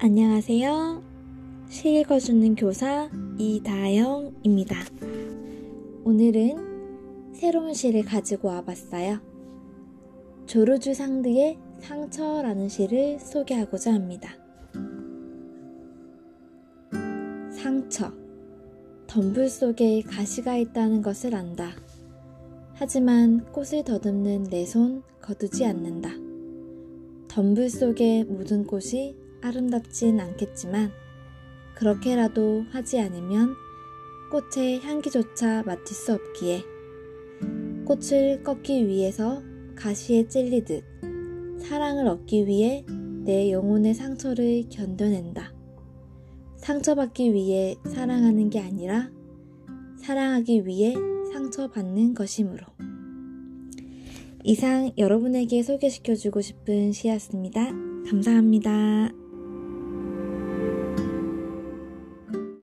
안녕하세요. 시 읽어주는 교사 이다영입니다. 오늘은 새로운 시를 가지고 와봤어요. 조르주 상드의 상처라는 시를 소개하고자 합니다. 상처. 덤불 속에 가시가 있다는 것을 안다. 하지만 꽃을 더듬는 내 손 거두지 않는다. 덤불 속에 묻은 꽃이 아름답진 않겠지만 그렇게라도 하지 않으면 꽃의 향기조차 맡을 수 없기에 꽃을 꺾기 위해서 가시에 찔리듯 사랑을 얻기 위해 내 영혼의 상처를 견뎌낸다. 상처받기 위해 사랑하는 게 아니라 사랑하기 위해 상처받는 것이므로. 이상 여러분에게 소개시켜주고 싶은 시였습니다. 감사합니다.